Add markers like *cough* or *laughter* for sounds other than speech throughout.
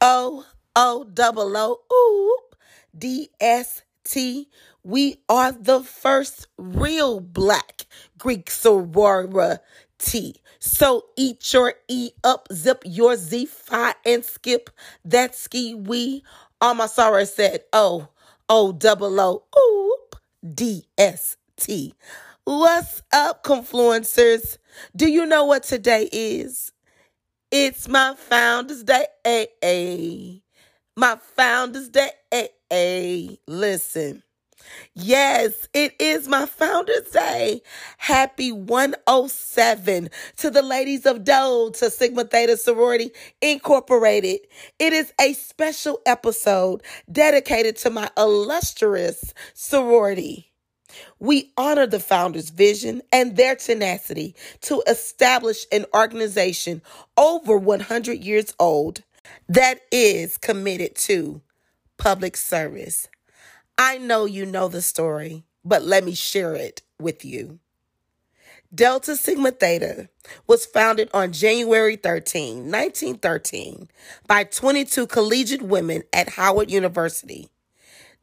O O double O oop D S T. We are the first real black Greek sorority. So eat your E up, zip your Z, fi, and skip that ski. We, um, all my soror said O O double O oop D S T. What's up, confluencers? Do you know what today is? It's my Founders Day. My Founders Day. Listen. Yes, it is my Founders Day. Happy 107 to the ladies of Delta Sigma Theta Sorority Incorporated. It is a special episode dedicated to my illustrious sorority. We honor the founders' vision and their tenacity to establish an organization over 100 years old that is committed to public service. I know you know the story, but let me share it with you. Delta Sigma Theta was founded on January 13, 1913, by 22 collegiate women at Howard University.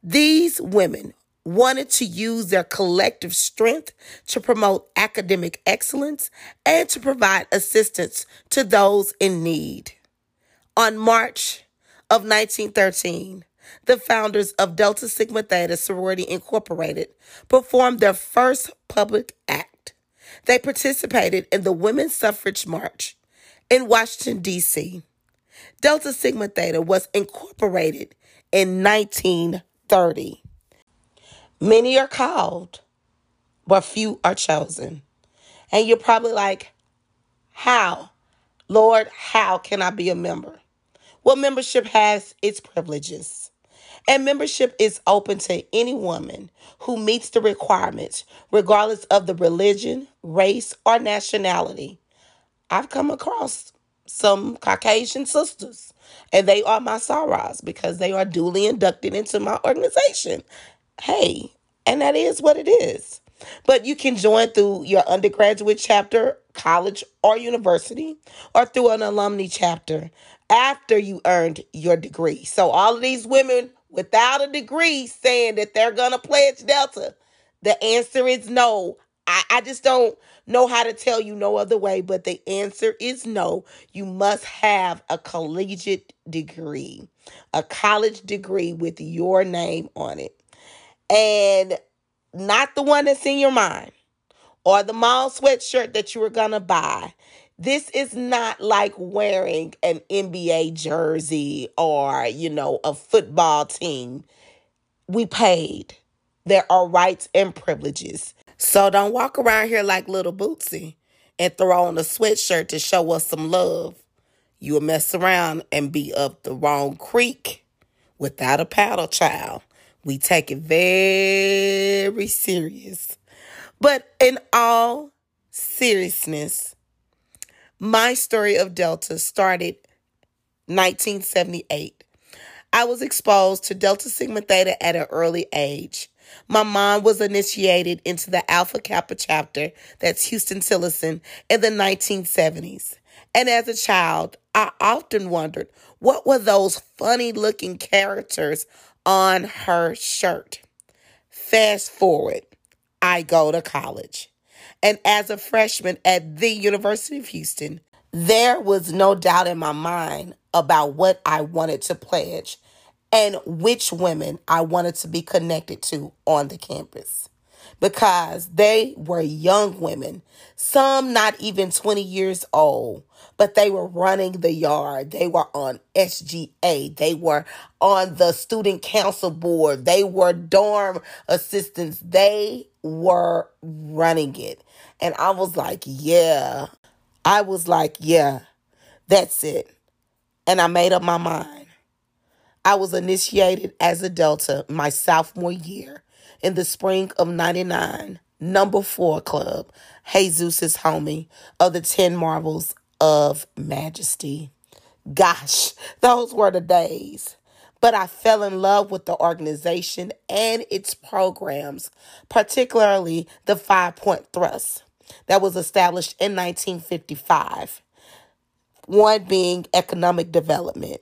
These women wanted to use their collective strength to promote academic excellence and to provide assistance to those in need. On March of 1913, the founders of Delta Sigma Theta Sorority Incorporated performed their first public act. They participated in the Women's Suffrage March in Washington, D.C. Delta Sigma Theta was incorporated in 1930. Many are called, but few are chosen. And you're probably like, how? Lord, how can I be a member? Well, membership has its privileges. And membership is open to any woman who meets the requirements, regardless of the religion, race, or nationality. I've come across some Caucasian sisters, and they are my sorors because they are duly inducted into my organization hey, and that is what it is. But you can join through your undergraduate chapter, college, or university, or through an alumni chapter after you earned your degree. So, all of these women without a degree saying that they're going to pledge Delta, the answer is no. I, I just don't know how to tell you no other way, but the answer is no. You must have a collegiate degree, a college degree with your name on it and not the one that's in your mind or the mall sweatshirt that you were going to buy. This is not like wearing an NBA jersey or, you know, a football team. We paid. There are rights and privileges. So don't walk around here like little Bootsy and throw on a sweatshirt to show us some love. You'll mess around and be up the wrong creek without a paddle child. We take it very serious. But in all seriousness, my story of Delta started 1978. I was exposed to Delta Sigma Theta at an early age. My mom was initiated into the Alpha Kappa chapter, that's Huston-Tillotson, in the 1970s. And as a child, I often wondered what were those funny looking characters on her shirt. Fast forward, I go to college. And as a freshman at the University of Houston, there was no doubt in my mind about what I wanted to pledge and which women I wanted to be connected to on the campus because they were young women, some not even 20 years old, but they were running the yard. They were on SGA. They were on the student council board. They were dorm assistants. They were running it. And I was like, yeah. I was like, yeah, that's it. And I made up my mind. I was initiated as a Delta my sophomore year in the spring of 99, number four club, Jesus' homie of the 10 marvels of majesty. Gosh, those were the days. But I fell in love with the organization and its programs, particularly the five point thrust that was established in 1955. One being economic development,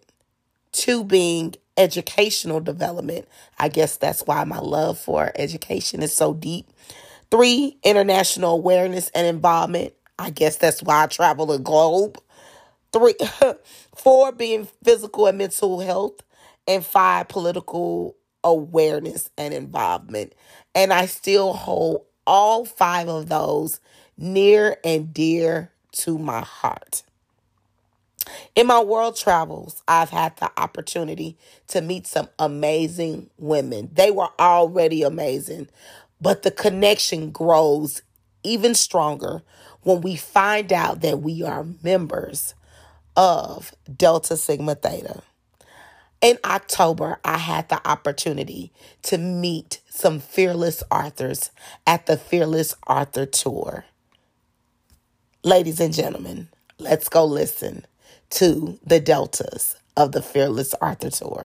two being educational development. I guess that's why my love for education is so deep. Three, international awareness and involvement. I guess that's why I travel the globe. Three, *laughs* four, being physical and mental health. And five, political awareness and involvement. And I still hold all five of those near and dear to my heart. In my world travels, I've had the opportunity to meet some amazing women. They were already amazing, but the connection grows even stronger when we find out that we are members of Delta Sigma Theta. In October, I had the opportunity to meet some fearless authors at the Fearless Author Tour. Ladies and gentlemen, let's go listen to the Deltas of the Fearless Author Tour.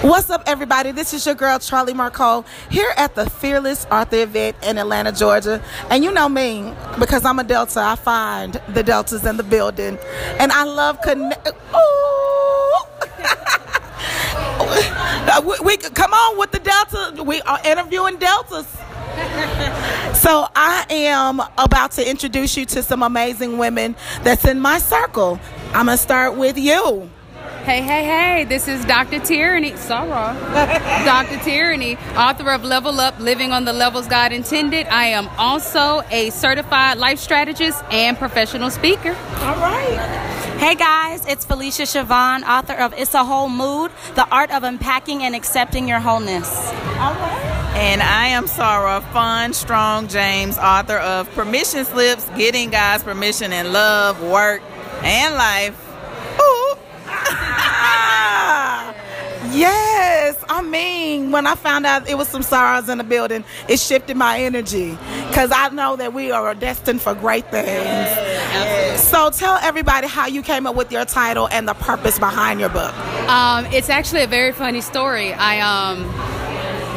What's up, everybody? This is your girl, Charlie Marco, here at the Fearless Author event in Atlanta, Georgia. And you know me, because I'm a Delta, I find the Deltas in the building. And I love connect. Uh, we, we come on with the Delta. We are interviewing Deltas. so I am about to introduce you to some amazing women that's in my circle. I'm gonna start with you. Hey, hey, hey, this is Dr. Tyranny, Sarah. *laughs* Dr. Tyranny, author of Level Up Living on the Levels God Intended. I am also a certified life strategist and professional speaker. All right. Hey guys, it's Felichia Siobhan, author of It's a Whole Mood The Art of Unpacking and Accepting Your Wholeness. And I am Sarah Fon Strong James, author of Permission Slips Getting God's Permission in Love, Work, and Life. Ooh. *laughs* Yes, I mean, when I found out it was some sorors in the building, it shifted my energy because I know that we are destined for great things. Yes. So tell everybody how you came up with your title and the purpose behind your book. Um, it's actually a very funny story. I um,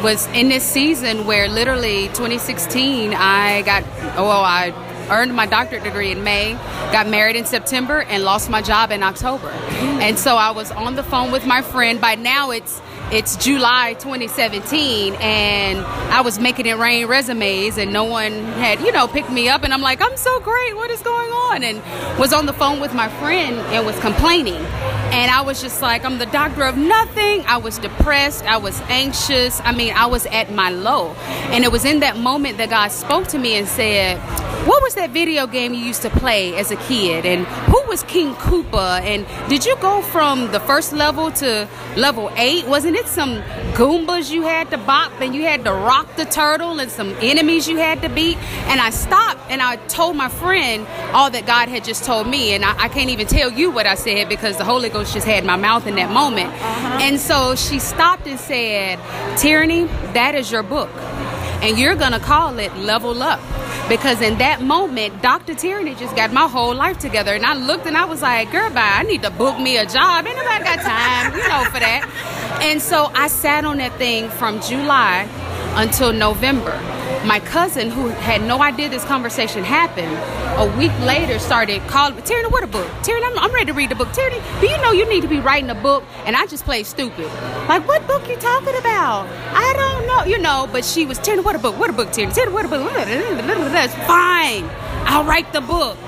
was in this season where literally 2016, I got, well, I earned my doctorate degree in May, got married in September, and lost my job in October. And so I was on the phone with my friend. By now it's it's July 2017 and I was making it rain resumes and no one had, you know, picked me up and I'm like, I'm so great, what is going on? And was on the phone with my friend and was complaining. And I was just like, I'm the doctor of nothing. I was depressed, I was anxious. I mean, I was at my low. And it was in that moment that God spoke to me and said, what was that video game you used to play as a kid? And who was King Koopa? And did you go from the first level to level eight? Wasn't it some Goombas you had to bop and you had to rock the turtle and some enemies you had to beat? And I stopped and I told my friend all that God had just told me. And I, I can't even tell you what I said because the Holy Ghost just had my mouth in that moment. Uh-huh. And so she stopped and said, Tyranny, that is your book. And you're going to call it Level Up because in that moment, Dr. Tyranny just got my whole life together. And I looked and I was like, girl, bye, I need to book me a job. Ain't nobody got time, you know, for that. *laughs* And so I sat on that thing from July until November. My cousin, who had no idea this conversation happened, a week later started calling Tyranny, what a book? Tyranny, I'm, I'm, ready to read the book. Tyranny, do you know you need to be writing a book? And I just played stupid. Like, what book you talking about? I don't know, you know, but she was, Tyranny, what a book? What a book, Tyranny? Tyranny, what a book? That's *laughs* fine. I'll write the book.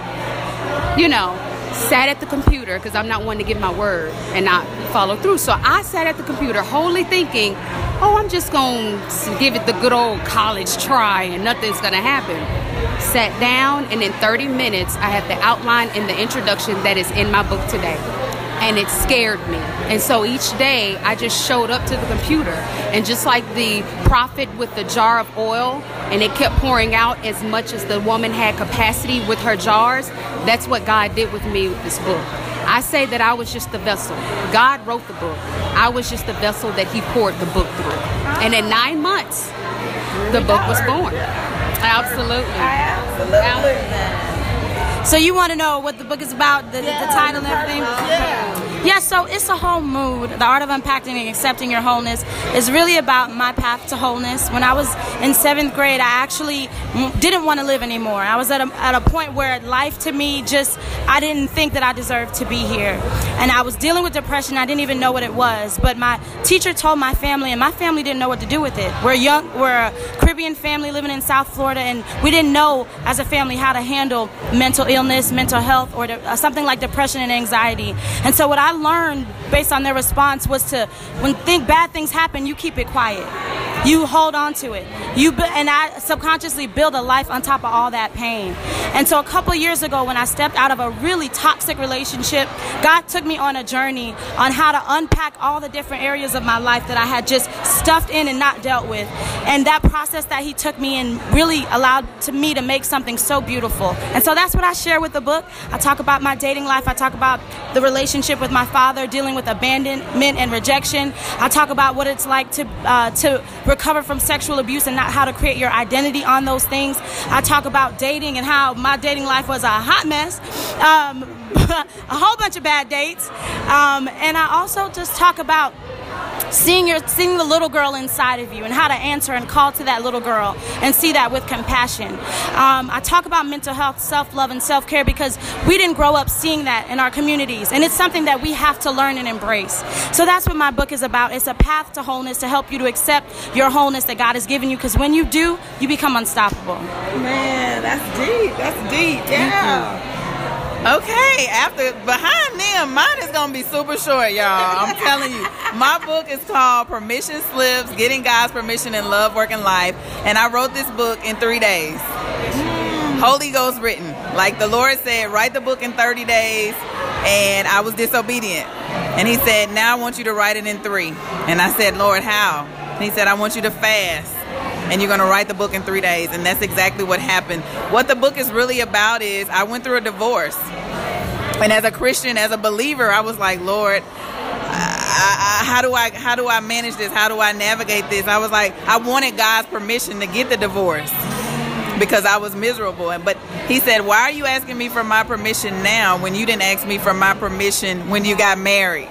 You know, sat at the computer because I'm not one to give my word and not follow through. So I sat at the computer wholly thinking, oh, I'm just going to give it the good old college try and nothing's going to happen. Sat down, and in 30 minutes, I had the outline and the introduction that is in my book today. And it scared me. And so each day, I just showed up to the computer. And just like the prophet with the jar of oil, and it kept pouring out as much as the woman had capacity with her jars, that's what God did with me with this book. I say that I was just the vessel. God wrote the book. I was just the vessel that He poured the book through. And in nine months, the book was born. Absolutely. Absolutely. So you want to know what the book is about, the, yeah, the title and everything? Yeah. Yeah, so it's a whole mood. The art of unpacking and accepting your wholeness is really about my path to wholeness. When I was in seventh grade, I actually didn't want to live anymore. I was at a, at a point where life to me just, I didn't think that I deserved to be here. And I was dealing with depression. I didn't even know what it was. But my teacher told my family, and my family didn't know what to do with it. We're young, we're a Caribbean family living in South Florida, and we didn't know as a family how to handle mental illness, mental health, or uh, something like depression and anxiety. And so what I learned based on their response was to, when think bad things happen, you keep it quiet. You hold on to it. You and I subconsciously build a life on top of all that pain. And so a couple years ago, when I stepped out of a really toxic relationship, God took me on a journey on how to unpack all the different areas of my life that I had just stuffed in and not dealt with. And that process that He took me in really allowed to me to make something so beautiful. And so that's what I share with the book. I talk about my dating life. I talk about the relationship with my father, dealing with abandonment and rejection. I talk about what it's like to uh, to recover from sexual abuse and not how to create your identity on those things. I talk about dating and how my dating life was a hot mess, um, *laughs* a whole bunch of bad dates. Um, and I also just talk about seeing your seeing the little girl inside of you and how to answer and call to that little girl and see that with compassion. Um, i talk about mental health self-love and self-care because we didn't grow up seeing that in our communities. And it's something that we have to learn and embrace. So that's what my book is about. It's a path to wholeness to help you to accept your wholeness that god has given you. Because when you do you become unstoppable. Man that's deep. That's deep. Yeah Okay, after behind them, mine is gonna be super short, y'all. I'm telling you. My book is called Permission Slips: Getting God's Permission in Love, Work, and Life, and I wrote this book in three days. Holy Ghost written, like the Lord said, write the book in 30 days, and I was disobedient. And He said, now I want you to write it in three. And I said, Lord, how? And He said, I want you to fast and you're going to write the book in three days. And that's exactly what happened. What the book is really about is I went through a divorce. And as a Christian, as a believer, I was like, Lord, I, I, how do I how do I manage this? How do I navigate this? I was like, I wanted God's permission to get the divorce because I was miserable. But He said, Why are you asking me for my permission now when you didn't ask me for my permission when you got married?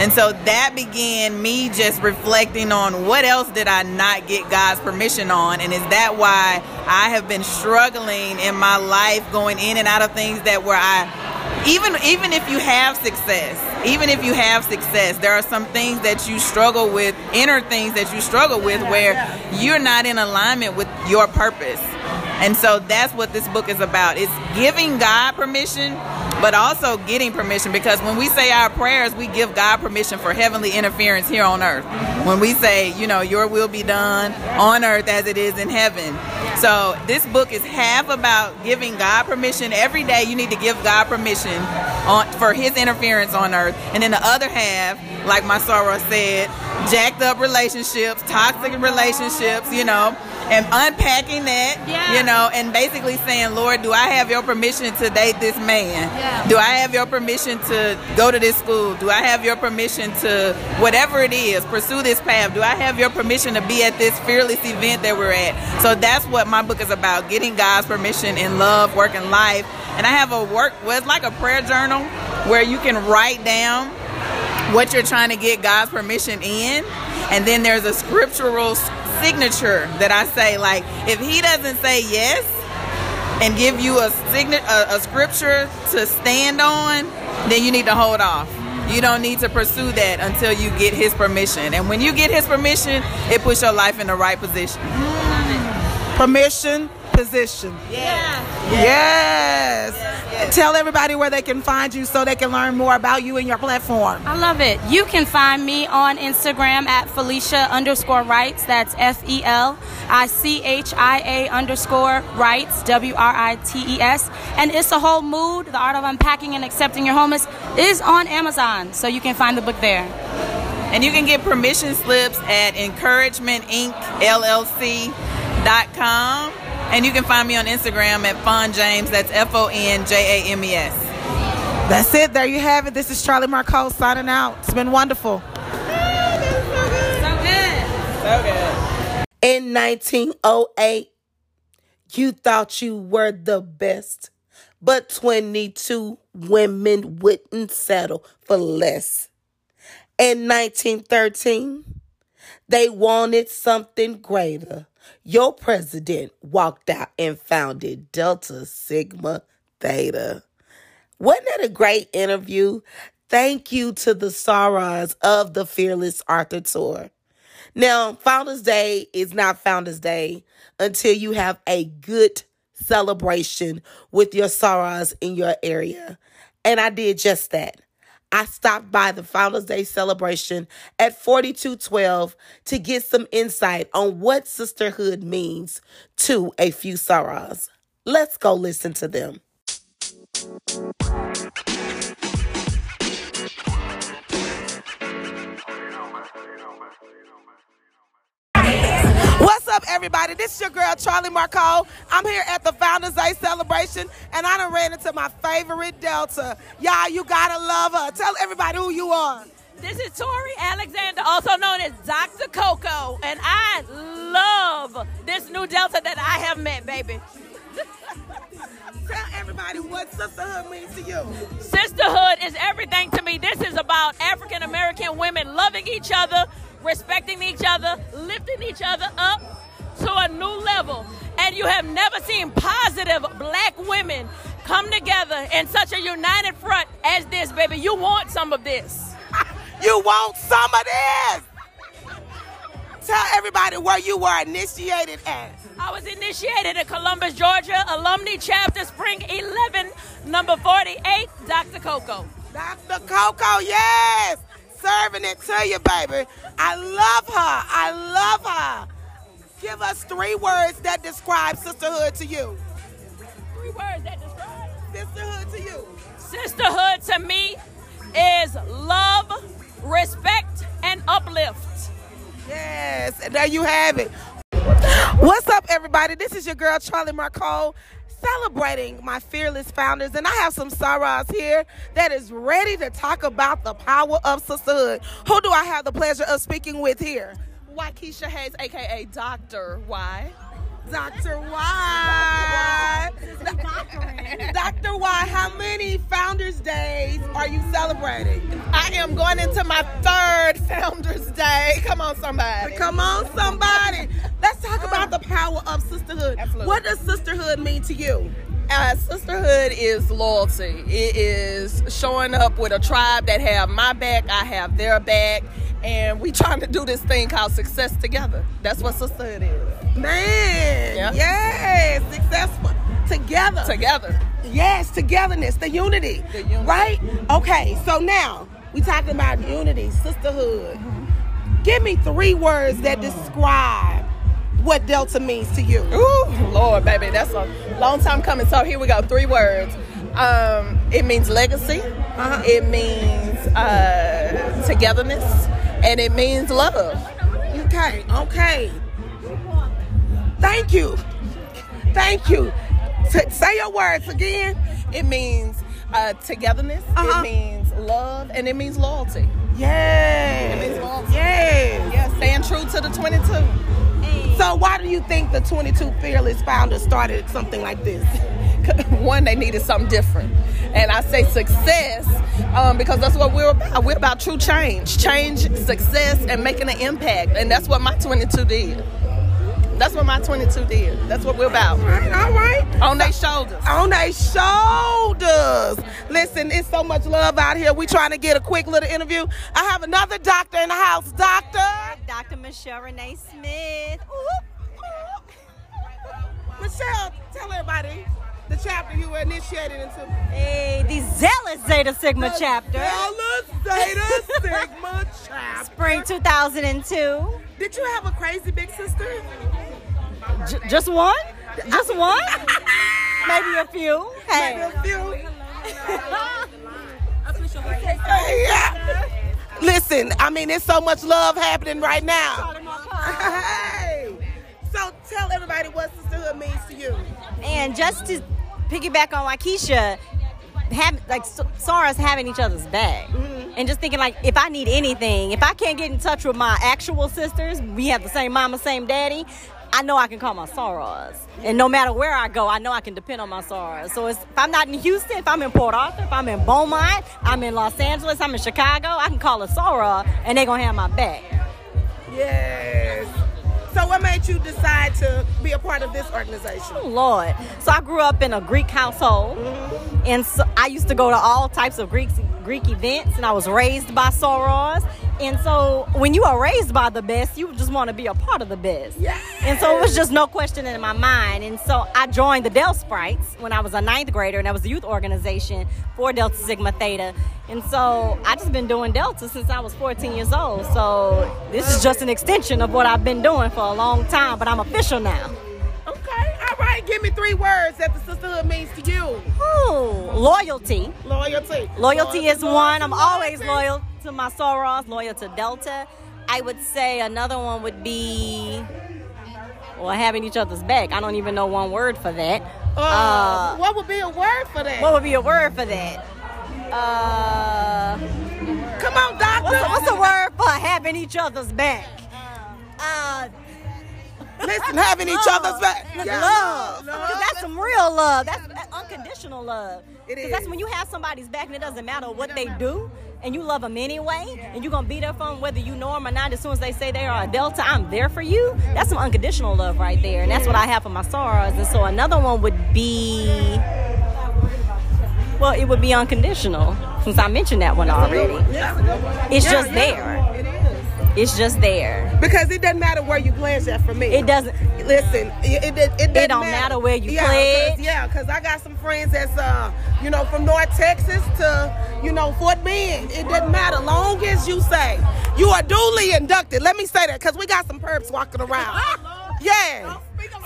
And so that began me just reflecting on what else did I not get God's permission on? And is that why I have been struggling in my life going in and out of things that where I even even if you have success, even if you have success, there are some things that you struggle with, inner things that you struggle with where you're not in alignment with your purpose. And so that's what this book is about. It's giving God permission, but also getting permission because when we say our prayers, we give God permission for heavenly interference here on earth. When we say, you know, your will be done on earth as it is in heaven. So this book is half about giving God permission. Every day you need to give God permission on for his interference on earth. And then the other half, like my soror said, jacked up relationships, toxic relationships, you know, and unpacking that, yeah. you know, and basically saying, Lord, do I have your permission to date this man? Yeah. Do I have your permission to go to this school? Do I have your permission to whatever it is, pursue this path? Do I have your permission to be at this fearless event that we're at? So that's what my book is about, getting God's permission in love, work, and life. And I have a work, well, it's like a prayer journal where you can write down what you're trying to get God's permission in. And then there's a scriptural signature that I say, like, if he doesn't say yes and give you a, sign- a, a scripture to stand on, then you need to hold off. You don't need to pursue that until you get his permission. And when you get his permission, it puts your life in the right position. Mm. Permission, position. Yeah. Yes. yes. Tell everybody where they can find you so they can learn more about you and your platform. I love it. You can find me on Instagram at Felichia underscore Writes. That's F E L I C H I A underscore Writes, W R I T E S. And It's a Whole Mood, The Art of Unpacking and Accepting Your Wholeness, is on Amazon. So you can find the book there. And you can get permission slips at Encouragement Inc. LLC.com. And you can find me on Instagram at Fon James. That's F O N J A M E S. That's it. There you have it. This is Charlie Marco signing out. It's been wonderful. In 1908, you thought you were the best. but 22 women wouldn't settle for less. In 1913, they wanted something greater. Your president walked out and founded Delta Sigma Theta. Wasn't that a great interview? Thank you to the sorors of the Fearless Author Tour. Now, Founders Day is not Founders Day until you have a good celebration with your sorors in your area. And I did just that. I stopped by the Founders Day celebration at 4212 to get some insight on what sisterhood means to a few sorors. Let's go listen to them. Up, everybody? This is your girl, Charlie Marco. I'm here at the Founders Day celebration, and I done ran into my favorite Delta. Y'all, you gotta love her. Tell everybody who you are. This is Tori Alexander, also known as Dr. Coco, and I love this new Delta that I have met, baby. *laughs* Tell everybody what sisterhood means to you. Sisterhood is everything to me. This is about African American women loving each other, respecting each other, lifting each other up to a new level. And you have never seen positive black women come together in such a united front as this, baby. You want some of this. *laughs* You want some of this? Tell everybody where you were initiated at. I was initiated at Columbus, Georgia, Alumni Chapter, Spring 11, number 48, Dr. Coco. Dr. Coco, yes! Serving it to you, baby. I love her. I love her. Give us three words that describe sisterhood to you. Three words that describe Sisterhood to you. sisterhood to me is love, respect, and uplift. Yes, and there you have it. What's up, everybody? This is your girl, Charlie Marco, celebrating my fearless founders. And I have some sorors here that is ready to talk about the power of sisterhood. Who do I have the pleasure of speaking with here? Waukesha Hayes, aka Doctor Y. Dr. Y. Dr. Y, how many Founders Days are you celebrating? I am going into my third Founders Day. Come on, somebody. Come on, somebody. Let's talk about the power of sisterhood. Absolutely. What does sisterhood mean to you? Uh, sisterhood is loyalty. It is showing up with a tribe that have my back, I have their back, and we *laughs* trying to do this thing called success together. That's what sisterhood is. Man, Yeah. yes, successful. Together. Together. Yes, togetherness, the unity. The unity. Right? Okay, so now we talking about unity, sisterhood. Give me three words that describe what Delta means to you. Ooh, Lord, baby, that's a long time coming. So here we go. Three words. Um, it means legacy. Uh-huh. It means uh, togetherness, and it means love. Okay, okay. Thank you. Thank you. T- say your words again. It means uh, togetherness. Uh-huh. It means love, and it means loyalty. Yes. It means loyalty. Yes. Yeah, staying true to the 22. So why do you think the 22 Fearless founders started something like this? *laughs* One, they needed something different. And I say success um, because that's what we're about. We're about true change, change, success, and making an impact. And that's what my 22 did. That's what my 22 did. That's what we're about. All right, all right. On their shoulders. On their shoulders. Listen, it's so much love out here. We trying to get a quick little interview. I have another doctor in the house. Doctor. Dr. Michelle Renee Smith. Michelle, tell everybody the chapter you were initiated into. Hey, the Zealous Zeta Sigma chapter. Dallas Zeta *laughs* Sigma chapter. Spring 2002. Did you have a crazy big sister? J- just one? Just one? *laughs* Maybe a few. Hey. Maybe a few. *laughs* Listen, I mean, there's so much love happening right now. Hey. *laughs* So tell everybody what sisterhood means to you. And just to piggyback on Waukesha, have, like S- sorors having each other's back. Mm-hmm. And just thinking like if I need anything, if I can't get in touch with my actual sisters, we have the same mama, same daddy, I know I can call my sorors. And no matter where I go, I know I can depend on my sorors. So if I'm not in Houston, if I'm in Port Arthur, if I'm in Beaumont, I'm in Los Angeles, I'm in Chicago, I can call a soror and they're going to have my back. Yes. So what made you decide to be a part of this organization? Oh, Lord. So I grew up in a Greek household. Mm-hmm. And so I used to go to all types of Greek, Greek events, and I was raised by sorors. And so when you are raised by the best, you just want to be a part of the best. Yes. And so it was just no question in my mind. And so I joined the Del Sprites when I was a ninth grader, and that was a youth organization for Delta Sigma Theta. And so I just been doing Delta since I was 14 years old. So this is just an extension of what I've been doing for a long time, but I'm official now. Okay. All right. Give me three words that the sisterhood means to you. Ooh, loyalty. Loyalty. Loyalty is one. I'm always loyal to my sorors, loyal to Delta. I would say another one would be, well, having each other's back. I don't even know one word for that. Uh, Uh, what would be a word for that? what would be a word for that? Uh, Come on, doctor. what's, a, what's a word for having each other's back? Uh, Listen, having each other's back. Yeah, love. love. Because that's some real love. That's that's unconditional love. It Because that's when you have somebody's back and it doesn't matter what they do and you love them anyway and you're going to be there for them whether you know them or not. As soon as they say they are a Delta, I'm there for you. That's some unconditional love right there. And that's what I have for my sorors. And so another one would be, well, it would be unconditional since I mentioned that one already. It's just there. It is. It's just there. Because it doesn't matter where you pledge at for me. It doesn't. Listen, it, it, it, it doesn't don't matter where you yeah, pledge. 'cause- yeah, because I got some friends that's, uh, you know, from North Texas to, you know, Fort Bend. It doesn't matter. Long as you say you are duly inducted. Let me say that because we got some perps walking around. *laughs* yeah.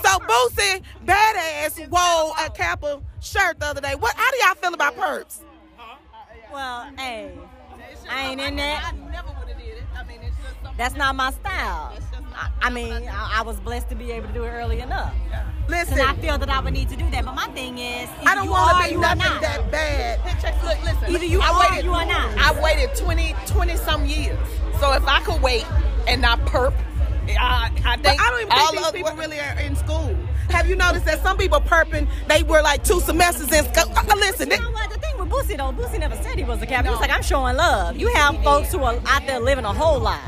So Boosie, badass, wore a Kappa shirt the other day. What? How do y'all feel about perps? Well, hey, I ain't in that. That's not my style. I, I mean, I, I was blessed to be able to do it early enough. Listen, And I feel that I would need to do that. But my thing is, I don't want to or be you nothing not. that bad. Look, listen. Either you I are waited, you are not. I waited 20, 20 some years. So if I could wait and not perp, I, I But I don't even all think these of- people really are in school. Have you noticed that some people perping, they were like two semesters in school? Uh, listen, You know what? The thing with Boosie though, Boosie never said he was a Catholic. He was like, I'm showing love. You have folks who are out there living a whole life.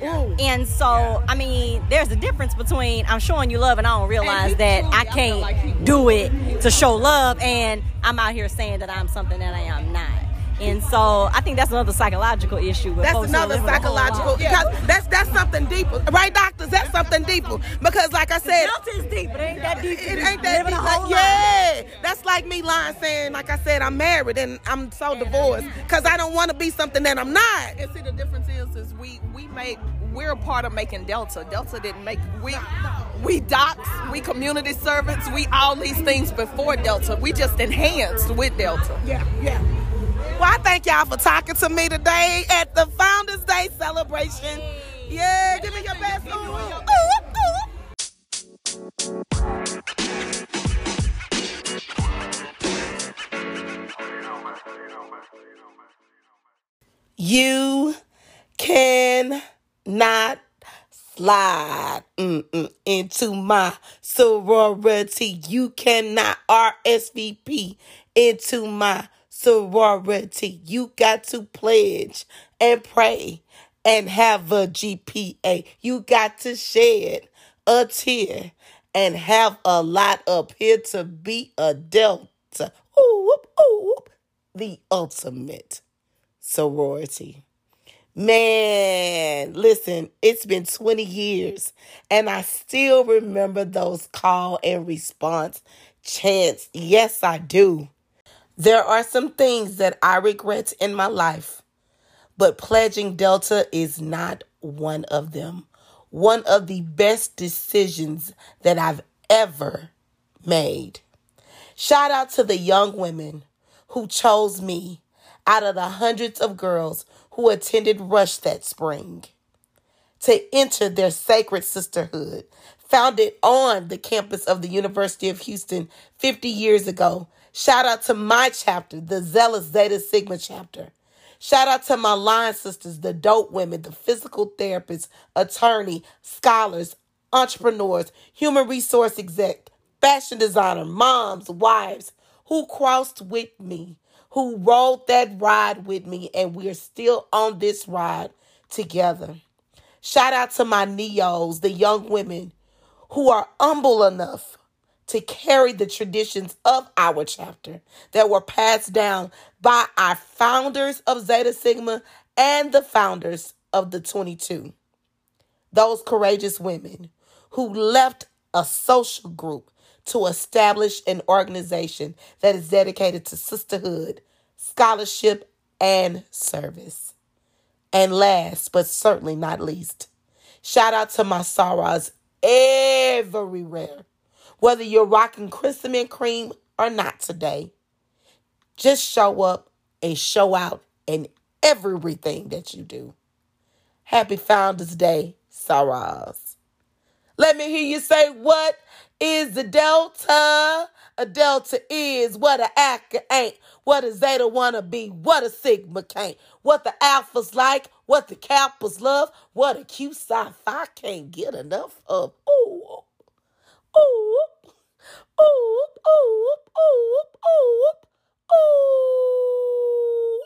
Yeah. Ooh. And so, I mean, there's a difference between I'm showing you love and I don't realize that I I like can't do it to show love and I'm out here saying that I'm something that I am not. And so I think that's another psychological issue. With That's folks who are another living a whole psychological life. because that's that's something deeper, right, doctors? That's something deeper because, like I said, Delta is deep, but it ain't that deep. it ain't that deep. Like, yeah, that's like me lying, saying, like I said, I'm married and I'm so divorced because I don't want to be something that I'm not. And see, the difference is, is we we make we're a part of making Delta. Delta didn't make we we docs, we community servants, we all these things before Delta. We just enhanced with Delta. Yeah, yeah. Well, I thank y'all for talking to me today at the Founders Day celebration. Yeah, give me your best. Ooh, ooh, ooh. You can not slide mm-mm, into my sorority. You cannot RSVP into my sorority. You got to pledge and pray and have a GPA. You got to shed a tear and have a lot up here to be a delta. Ooh, whoop, ooh, whoop. The ultimate sorority. Man, listen, it's been 20 years and I still remember those call and response chants. Yes, I do. There are some things that I regret in my life, but pledging Delta is not one of them. One of the best decisions that I've ever made. Shout out to the young women who chose me out of the hundreds of girls who attended Rush that spring to enter their sacred sisterhood, founded on the campus of the University of Houston 50 years ago. Shout out to my chapter, the Zealous Zeta Sigma chapter. Shout out to my line sisters, the dope women, the physical therapists, attorney, scholars, entrepreneurs, human resource exec, fashion designer, moms, wives who crossed with me, who rode that ride with me, and we're still on this ride together. Shout out to my neos, the young women who are humble enough to carry the traditions of our chapter that were passed down by our founders of Zeta Sigma and the founders of the 22. Those courageous women who left a social group to establish an organization that is dedicated to sisterhood, scholarship, and service. And last but certainly not least, shout out to my sorors everywhere. Whether you're rocking crimson cream or not today, just show up and show out in everything that you do. Happy Founders Day, sorors. Let me hear you say, What is the Delta? A Delta is what a Alpha ain't, what a Zeta wanna be, what a Sigma can't, what the Alphas like, what the Kappas love, what a Q Psi Phi can't get enough of. Ooh, ooh, ooh, ooh, ooh, ooh, ooh.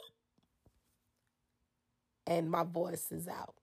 And my voice is out.